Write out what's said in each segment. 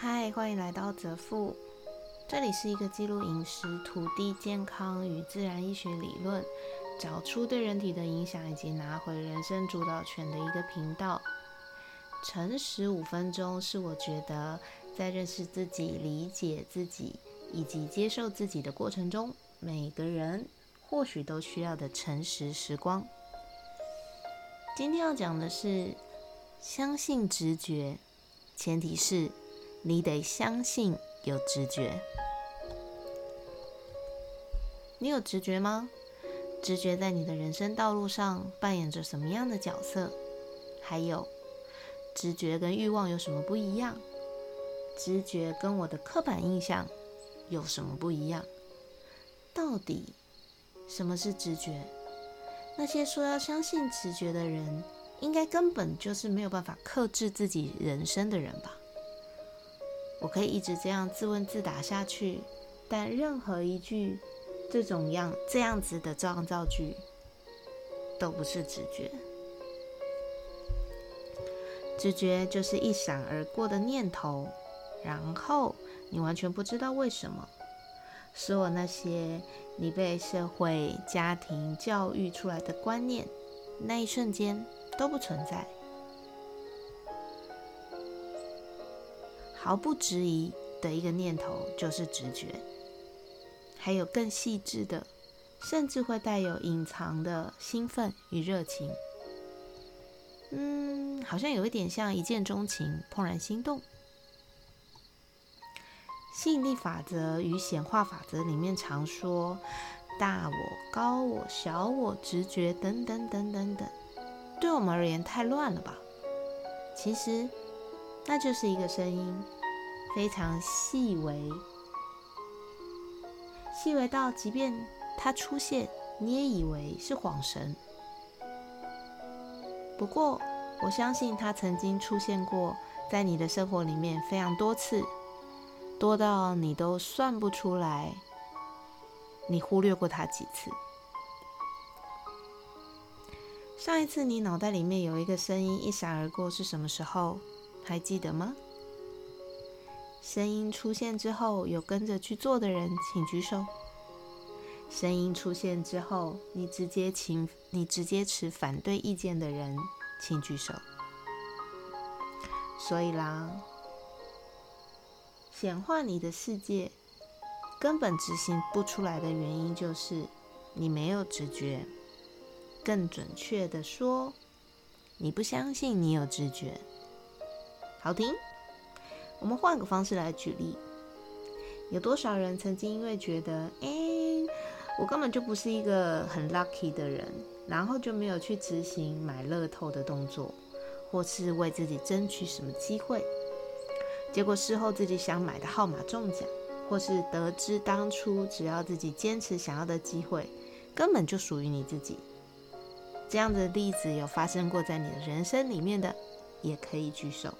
嗨欢迎来到泽富。这里是一个记录饮食、土地健康与自然医学理论，找出对人体的影响以及拿回人生主导权的一个频道。诚实五分钟是我觉得在认识自己、理解自己以及接受自己的过程中，每个人或许都需要的诚实时光。今天要讲的是相信直觉。前提是你得相信有直觉。你有直觉吗？直觉在你的人生道路上扮演着什么样的角色？还有，直觉跟欲望有什么不一样？直觉跟我的刻板印象有什么不一样？到底什么是直觉？那些说要相信直觉的人。应该根本就是没有办法克制自己人生的人吧？我可以一直这样自问自答下去，但任何一句这种样这样子的造造句都不是直觉。直觉就是一闪而过的念头，然后你完全不知道为什么。所有那些你被社会、家庭教育出来的观念，那一瞬间。都不存在，毫不质疑的一个念头就是直觉，还有更细致的，甚至会带有隐藏的兴奋与热情。嗯，好像有一点像一见钟情、怦然心动。吸引力法则与显化法则里面常说大我、高我、小我、直觉等等等等等。对我们而言太乱了吧？其实，那就是一个声音，非常细微，细微到即便它出现，你也以为是恍神。不过，我相信它曾经出现过在你的生活里面非常多次，多到你都算不出来，你忽略过它几次。上一次你脑袋里面有一个声音一闪而过是什么时候？还记得吗？声音出现之后有跟着去做的人，请举手。声音出现之后，你直接请你直接持反对意见的人，请举手。所以啦，显化你的世界根本执行不出来的原因就是你没有直觉。更准确的说，你不相信你有直觉。好听，我们换个方式来举例。有多少人曾经因为觉得，哎，我根本就不是一个很 lucky 的人，然后就没有去执行买乐透的动作，或是为自己争取什么机会，结果事后自己想买的号码中奖，或是得知当初只要自己坚持想要的机会，根本就属于你自己。这样的例子有发生过在你的人生里面的，也可以举手。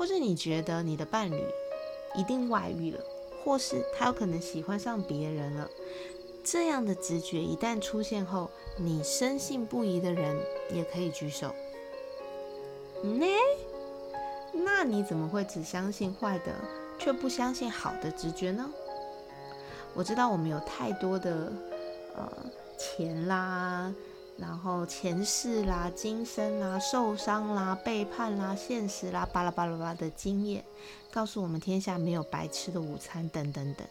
或者你觉得你的伴侣一定外遇了，或是他有可能喜欢上别人了，这样的直觉一旦出现后，你深信不疑的人也可以举手。呢？那你怎么会只相信坏的，却不相信好的直觉呢？我知道我们有太多的呃钱啦。然后前世啦、今生啦、受伤啦、背叛啦、现实啦、巴拉巴拉巴拉的经验，告诉我们天下没有白吃的午餐等等等。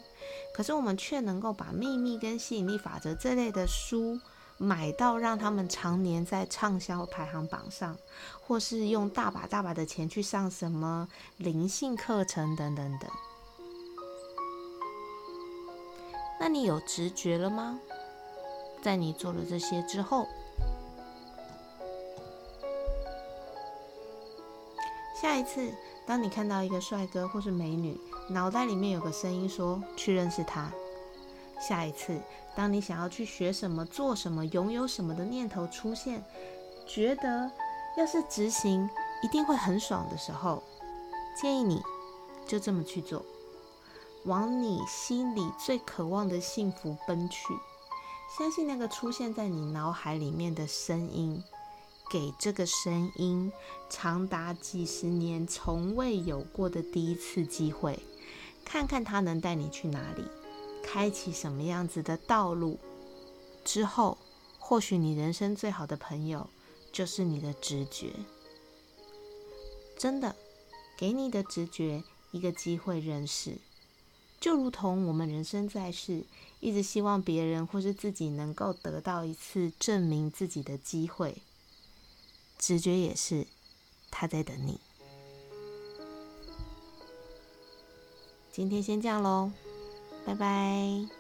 可是我们却能够把《秘密》跟《吸引力法则》这类的书买到，让他们常年在畅销排行榜上，或是用大把大把的钱去上什么灵性课程等等等。那你有直觉了吗？在你做了这些之后。下一次，当你看到一个帅哥或是美女，脑袋里面有个声音说去认识他。下一次，当你想要去学什么、做什么、拥有什么的念头出现，觉得要是执行一定会很爽的时候，建议你就这么去做，往你心里最渴望的幸福奔去。相信那个出现在你脑海里面的声音，给这个声音长达几十年从未有过的第一次机会，看看它能带你去哪里，开启什么样子的道路。之后，或许你人生最好的朋友就是你的直觉。真的，给你的直觉一个机会认识，就如同我们人生在世，一直希望别人或是自己能够得到一次证明自己的机会。直觉也是，他在等你。今天先这样喽，拜拜。